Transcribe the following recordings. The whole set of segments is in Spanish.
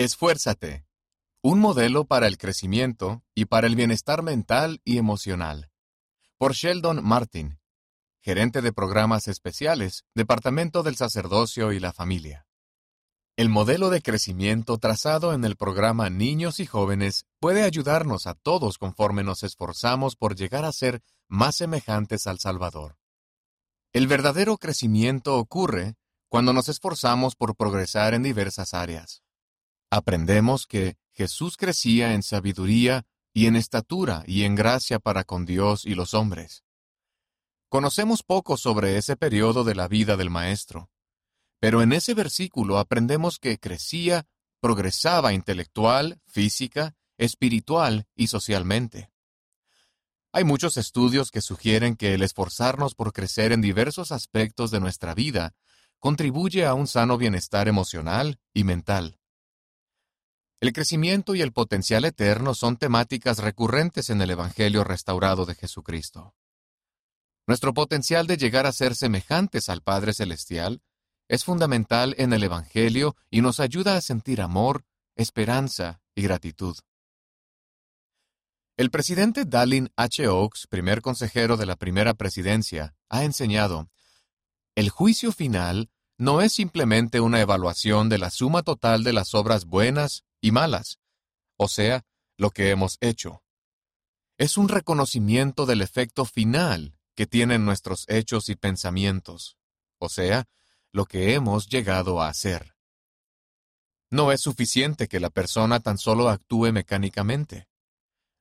Esfuérzate. Un modelo para el crecimiento y para el bienestar mental y emocional. Por Sheldon Martin, gerente de programas especiales, Departamento del Sacerdocio y la Familia. El modelo de crecimiento trazado en el programa Niños y Jóvenes puede ayudarnos a todos conforme nos esforzamos por llegar a ser más semejantes al Salvador. El verdadero crecimiento ocurre cuando nos esforzamos por progresar en diversas áreas. Aprendemos que Jesús crecía en sabiduría y en estatura y en gracia para con Dios y los hombres. Conocemos poco sobre ese periodo de la vida del Maestro, pero en ese versículo aprendemos que crecía, progresaba intelectual, física, espiritual y socialmente. Hay muchos estudios que sugieren que el esforzarnos por crecer en diversos aspectos de nuestra vida contribuye a un sano bienestar emocional y mental. El crecimiento y el potencial eterno son temáticas recurrentes en el Evangelio restaurado de Jesucristo. Nuestro potencial de llegar a ser semejantes al Padre Celestial es fundamental en el Evangelio y nos ayuda a sentir amor, esperanza y gratitud. El presidente Dallin H. Oaks, primer consejero de la primera presidencia, ha enseñado, el juicio final no es simplemente una evaluación de la suma total de las obras buenas y malas, o sea, lo que hemos hecho. Es un reconocimiento del efecto final que tienen nuestros hechos y pensamientos, o sea, lo que hemos llegado a hacer. No es suficiente que la persona tan solo actúe mecánicamente.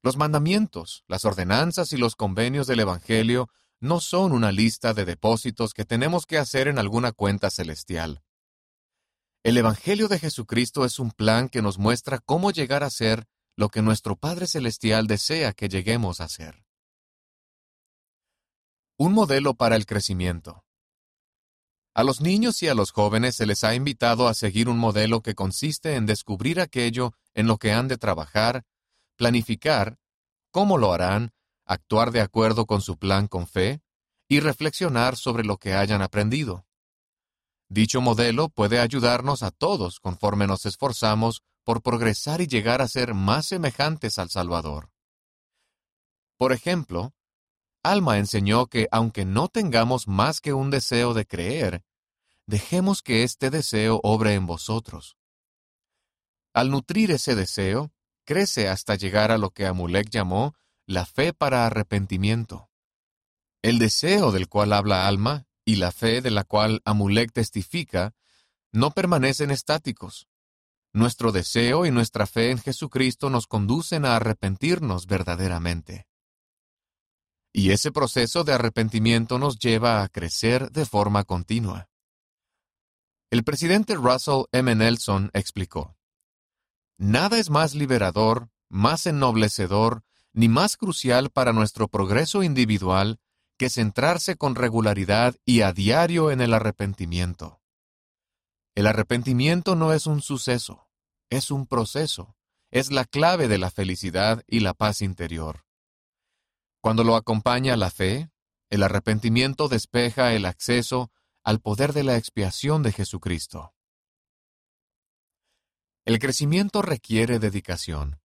Los mandamientos, las ordenanzas y los convenios del Evangelio no son una lista de depósitos que tenemos que hacer en alguna cuenta celestial. El Evangelio de Jesucristo es un plan que nos muestra cómo llegar a ser lo que nuestro Padre Celestial desea que lleguemos a ser. Un modelo para el crecimiento. A los niños y a los jóvenes se les ha invitado a seguir un modelo que consiste en descubrir aquello en lo que han de trabajar, planificar, cómo lo harán, actuar de acuerdo con su plan con fe y reflexionar sobre lo que hayan aprendido. Dicho modelo puede ayudarnos a todos conforme nos esforzamos por progresar y llegar a ser más semejantes al Salvador. Por ejemplo, Alma enseñó que aunque no tengamos más que un deseo de creer, dejemos que este deseo obre en vosotros. Al nutrir ese deseo, crece hasta llegar a lo que Amulek llamó la fe para arrepentimiento. El deseo del cual habla Alma y la fe de la cual Amulek testifica no permanecen estáticos. Nuestro deseo y nuestra fe en Jesucristo nos conducen a arrepentirnos verdaderamente. Y ese proceso de arrepentimiento nos lleva a crecer de forma continua. El presidente Russell M. Nelson explicó, Nada es más liberador, más ennoblecedor, ni más crucial para nuestro progreso individual que centrarse con regularidad y a diario en el arrepentimiento. El arrepentimiento no es un suceso, es un proceso, es la clave de la felicidad y la paz interior. Cuando lo acompaña la fe, el arrepentimiento despeja el acceso al poder de la expiación de Jesucristo. El crecimiento requiere dedicación.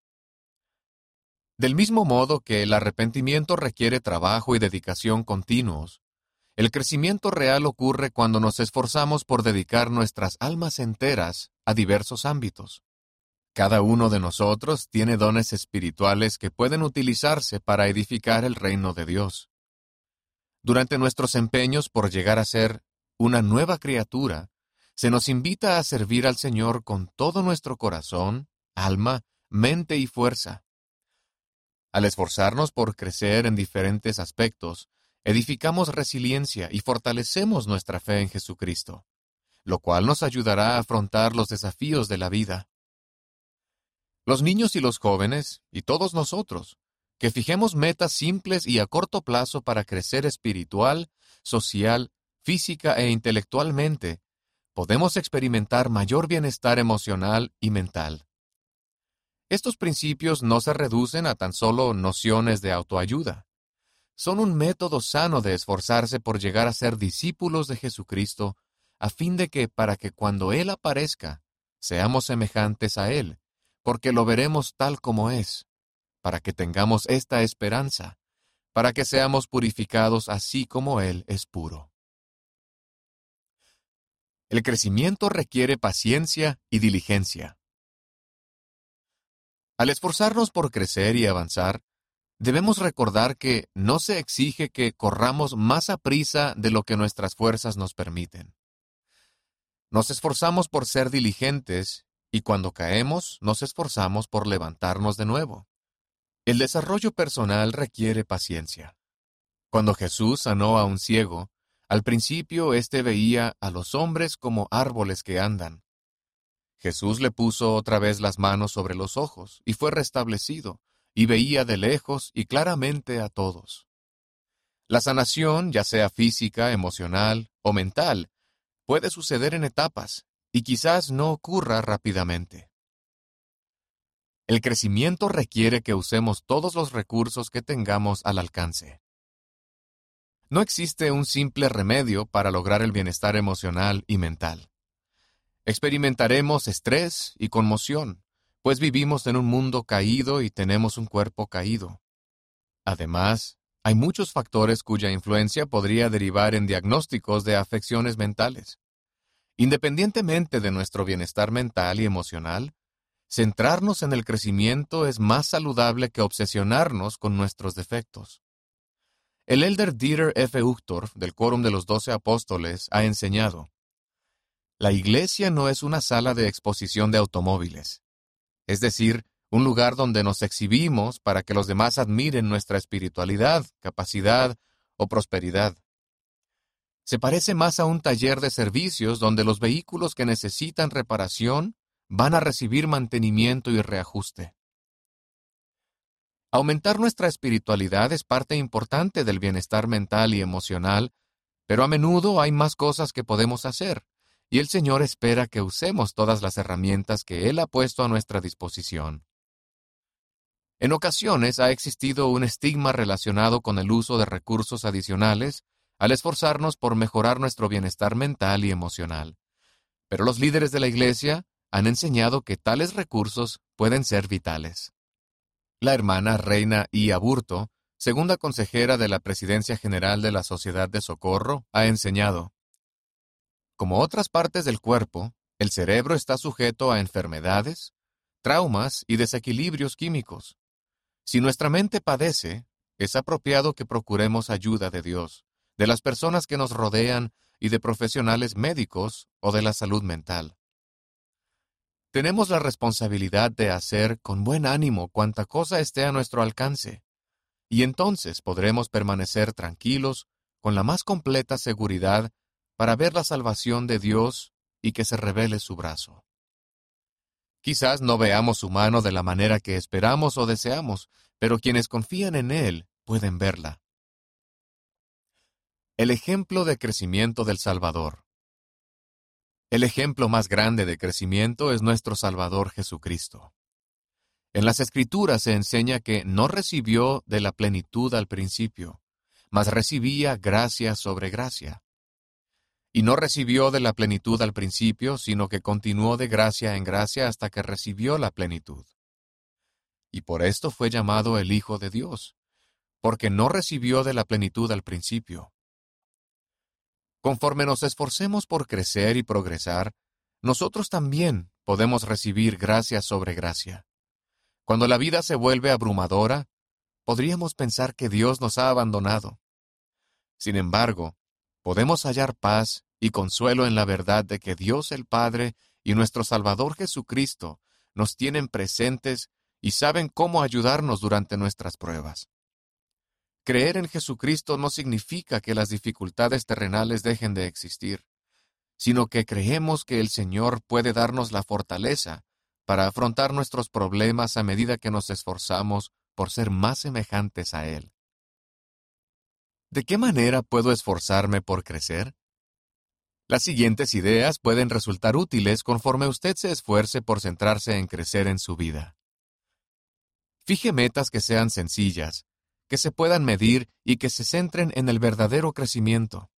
Del mismo modo que el arrepentimiento requiere trabajo y dedicación continuos, el crecimiento real ocurre cuando nos esforzamos por dedicar nuestras almas enteras a diversos ámbitos. Cada uno de nosotros tiene dones espirituales que pueden utilizarse para edificar el reino de Dios. Durante nuestros empeños por llegar a ser una nueva criatura, se nos invita a servir al Señor con todo nuestro corazón, alma, mente y fuerza. Al esforzarnos por crecer en diferentes aspectos, edificamos resiliencia y fortalecemos nuestra fe en Jesucristo, lo cual nos ayudará a afrontar los desafíos de la vida. Los niños y los jóvenes, y todos nosotros, que fijemos metas simples y a corto plazo para crecer espiritual, social, física e intelectualmente, podemos experimentar mayor bienestar emocional y mental. Estos principios no se reducen a tan solo nociones de autoayuda. Son un método sano de esforzarse por llegar a ser discípulos de Jesucristo, a fin de que, para que cuando Él aparezca, seamos semejantes a Él, porque lo veremos tal como es, para que tengamos esta esperanza, para que seamos purificados así como Él es puro. El crecimiento requiere paciencia y diligencia. Al esforzarnos por crecer y avanzar, debemos recordar que no se exige que corramos más a prisa de lo que nuestras fuerzas nos permiten. Nos esforzamos por ser diligentes y cuando caemos nos esforzamos por levantarnos de nuevo. El desarrollo personal requiere paciencia. Cuando Jesús sanó a un ciego, al principio éste veía a los hombres como árboles que andan, Jesús le puso otra vez las manos sobre los ojos, y fue restablecido, y veía de lejos y claramente a todos. La sanación, ya sea física, emocional o mental, puede suceder en etapas, y quizás no ocurra rápidamente. El crecimiento requiere que usemos todos los recursos que tengamos al alcance. No existe un simple remedio para lograr el bienestar emocional y mental. Experimentaremos estrés y conmoción, pues vivimos en un mundo caído y tenemos un cuerpo caído. Además, hay muchos factores cuya influencia podría derivar en diagnósticos de afecciones mentales. Independientemente de nuestro bienestar mental y emocional, centrarnos en el crecimiento es más saludable que obsesionarnos con nuestros defectos. El elder Dieter F. Uchtdorf del Quórum de los Doce Apóstoles ha enseñado, la iglesia no es una sala de exposición de automóviles, es decir, un lugar donde nos exhibimos para que los demás admiren nuestra espiritualidad, capacidad o prosperidad. Se parece más a un taller de servicios donde los vehículos que necesitan reparación van a recibir mantenimiento y reajuste. Aumentar nuestra espiritualidad es parte importante del bienestar mental y emocional, pero a menudo hay más cosas que podemos hacer y el Señor espera que usemos todas las herramientas que Él ha puesto a nuestra disposición. En ocasiones ha existido un estigma relacionado con el uso de recursos adicionales al esforzarnos por mejorar nuestro bienestar mental y emocional. Pero los líderes de la Iglesia han enseñado que tales recursos pueden ser vitales. La hermana Reina I. Aburto, segunda consejera de la Presidencia General de la Sociedad de Socorro, ha enseñado, como otras partes del cuerpo, el cerebro está sujeto a enfermedades, traumas y desequilibrios químicos. Si nuestra mente padece, es apropiado que procuremos ayuda de Dios, de las personas que nos rodean y de profesionales médicos o de la salud mental. Tenemos la responsabilidad de hacer con buen ánimo cuanta cosa esté a nuestro alcance, y entonces podremos permanecer tranquilos con la más completa seguridad para ver la salvación de Dios y que se revele su brazo. Quizás no veamos su mano de la manera que esperamos o deseamos, pero quienes confían en Él pueden verla. El ejemplo de crecimiento del Salvador. El ejemplo más grande de crecimiento es nuestro Salvador Jesucristo. En las Escrituras se enseña que no recibió de la plenitud al principio, mas recibía gracia sobre gracia y no recibió de la plenitud al principio, sino que continuó de gracia en gracia hasta que recibió la plenitud. Y por esto fue llamado el Hijo de Dios, porque no recibió de la plenitud al principio. Conforme nos esforcemos por crecer y progresar, nosotros también podemos recibir gracia sobre gracia. Cuando la vida se vuelve abrumadora, podríamos pensar que Dios nos ha abandonado. Sin embargo, podemos hallar paz y consuelo en la verdad de que Dios el Padre y nuestro Salvador Jesucristo nos tienen presentes y saben cómo ayudarnos durante nuestras pruebas. Creer en Jesucristo no significa que las dificultades terrenales dejen de existir, sino que creemos que el Señor puede darnos la fortaleza para afrontar nuestros problemas a medida que nos esforzamos por ser más semejantes a Él. ¿De qué manera puedo esforzarme por crecer? Las siguientes ideas pueden resultar útiles conforme usted se esfuerce por centrarse en crecer en su vida. Fije metas que sean sencillas, que se puedan medir y que se centren en el verdadero crecimiento.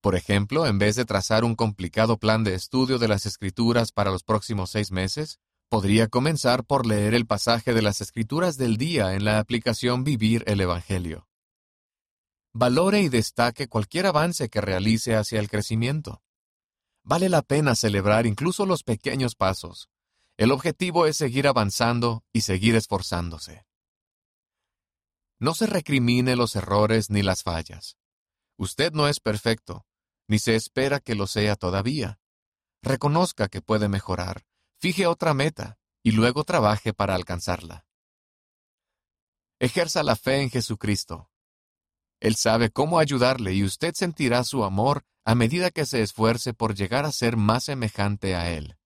Por ejemplo, en vez de trazar un complicado plan de estudio de las Escrituras para los próximos seis meses, podría comenzar por leer el pasaje de las Escrituras del día en la aplicación Vivir el Evangelio. Valore y destaque cualquier avance que realice hacia el crecimiento. Vale la pena celebrar incluso los pequeños pasos. El objetivo es seguir avanzando y seguir esforzándose. No se recrimine los errores ni las fallas. Usted no es perfecto, ni se espera que lo sea todavía. Reconozca que puede mejorar, fije otra meta y luego trabaje para alcanzarla. Ejerza la fe en Jesucristo. Él sabe cómo ayudarle y usted sentirá su amor a medida que se esfuerce por llegar a ser más semejante a Él.